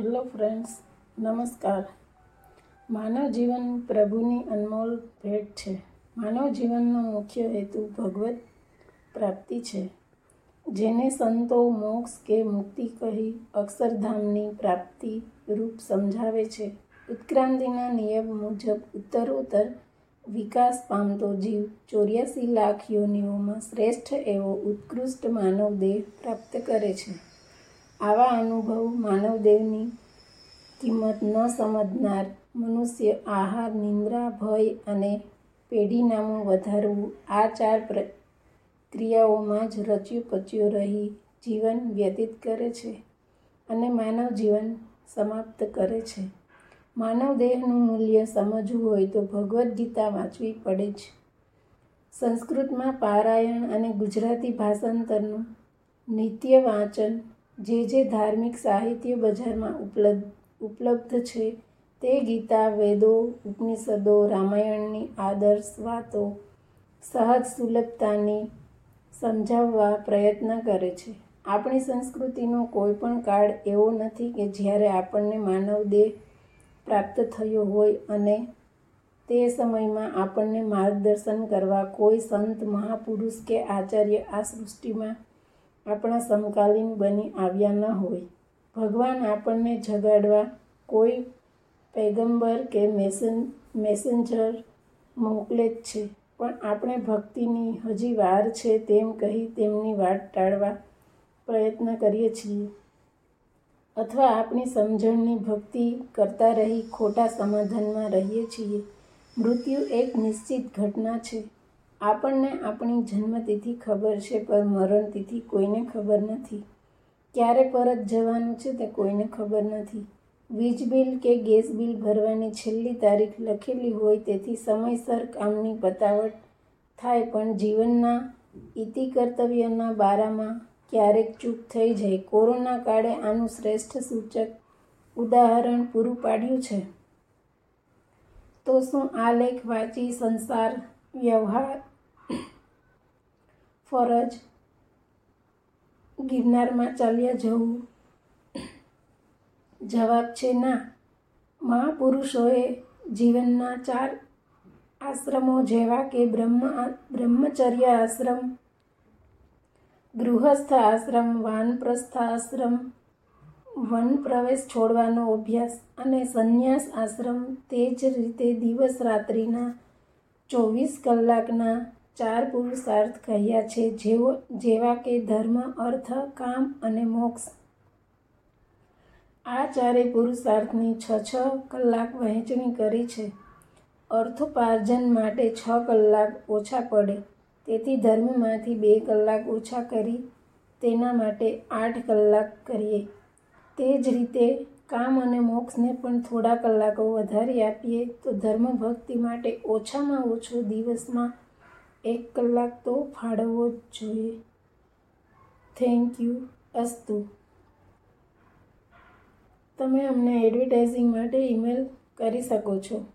Hello friends, નમસ્કાર. માનવ જીવન પ્રભુની અનમોલ ભેટ છે. માનવ જીવનનો મુખ્ય હેતુ ભગવત પ્રાપ્તિ છે. જેને સંતો મોક્ષ કે મુક્તિ કહી અક્ષરધામની પ્રાપ્તિ રૂપ સમજાવે છે. ઉત્ક્રાંતિના નિયમ મુજબ ઉત્તરોત્તર વિકાસ પામતો જીવ ચોર્યાસી લાખ યોનિઓમાં શ્રેષ્ઠ એવો ઉત્કૃષ્ટ માનવ દેહ પ્રાપ્ત કરે છે. આવા અનુભવ માનવદેવની કિંમત ન સમજનાર મનુષ્ય આહાર, નિંદ્રા, ભય અને પેઢીનામું વધારવું, આ ચાર ક્રિયાઓમાં જ રચ્યું પચ્યું રહી જીવન વ્યતીત કરે છે અને માનવ જીવન સમાપ્ત કરે છે. માનવ દેહનું મૂલ્ય સમજવું હોય તો ભગવદ્ ગીતા વાંચવી પડે છે સંસ્કૃતમાં પારાયણ અને ગુજરાતી ભાષાંતરનું નિત્ય વાંચન જે જે ધાર્મિક સાહિત્ય બજારમાં ઉપલબ્ધ ઉપલબ્ધ છે તે ગીતા, વેદો, ઉપનિષદો, રામાયણની આદર્શ વાતો, સહજ સુલભતાની સમજાવવા પ્રયત્ન કરે છે. આપણી સંસ્કૃતિનો કોઈ પણ કાળ એવો નથી કે જ્યારે આપણને માનવ દેહ પ્રાપ્ત થયો હોય અને તે સમયમાં આપણને માર્ગદર્શન કરવા કોઈ સંત, મહાપુરુષ કે આચાર્ય આ સૃષ્ટિમાં આપણા સમકાલીન બની આવ્યા ન હોય. ભગવાન આપણને જગાડવા કોઈ પૈગંબર કે મેસન, મેસેન્જર મોકલે જ છે. પણ આપણે ભક્તિની હજી વાર છે તેમ કહી તેમની વાટ ટાળવા પ્રયત્ન કરીએ છીએ. અથવા આપણી સમજણની ભક્તિ કરતા રહી ખોટા સમાધાનમાં રહીએ છીએ. મૃત્યુ એક નિશ્ચિત ઘટના છે. આપણને આપણી જન્મતિથિ ખબર છે, પણ મરણતિથિ કોઈને ખબર નથી. ક્યારે પરત જવાનું છે તે કોઈને ખબર નથી. વીજ બિલ કે ગેસ બિલ ભરવાની છેલ્લી તારીખ લખેલી હોય તેથી સમયસર કામની પતાવટ થાય, પણ જીવનના ઇતિ કર્તવ્યના બારામાં ક્યારેક ચૂક થઈ જાય. કોરોના કાળે આનું શ્રેષ્ઠ સૂચક ઉદાહરણ પૂરું પાડ્યું છે. તો શું આ લેખ વાંચી સંસાર વ્યવહાર ફરજ ગિરનારમાં ચાલ્યા જવું. જવાબ છે ના. મહાપુરુષોએ જીવનના ચાર આશ્રમો જેવા કે બ્રહ્મ બ્રહ્મચર્ય આશ્રમ, ગૃહસ્થ આશ્રમ, વાનપ્રસ્થ આશ્રમ વન પ્રવેશ છોડવાનો અભ્યાસ અને સંન્યાસ આશ્રમ તે જ રીતે દિવસ રાત્રિના ચોવીસ કલાકના ચાર પુરુષાર્થ કહ્યા છે જેવો જેવા કે ધર્મ, અર્થ, કામ અને મોક્ષ. આ ચારે પુરુષાર્થની છ છ કલાક વહેંચણી કરી છે. અર્થોપાર્જન માટે છ કલાક ઓછા પડે. તેથી ધર્મમાંથી બે કલાક ઓછા કરી તેના માટે આઠ કલાક કરીએ. તે જ રીતે કામ અને મોક્ષને પણ થોડા કલાકો વધારી આપીએ તો ધર્મ ભક્તિ માટે ઓછામાં ઓછો દિવસમાં એક કલાક તો ફાળવવો જ જોઈએ. થેન્ક યુ અસ્તુ. તમે અમને એડવર્ટાઇઝિંગ માટે ઈમેલ કરી શકો છો.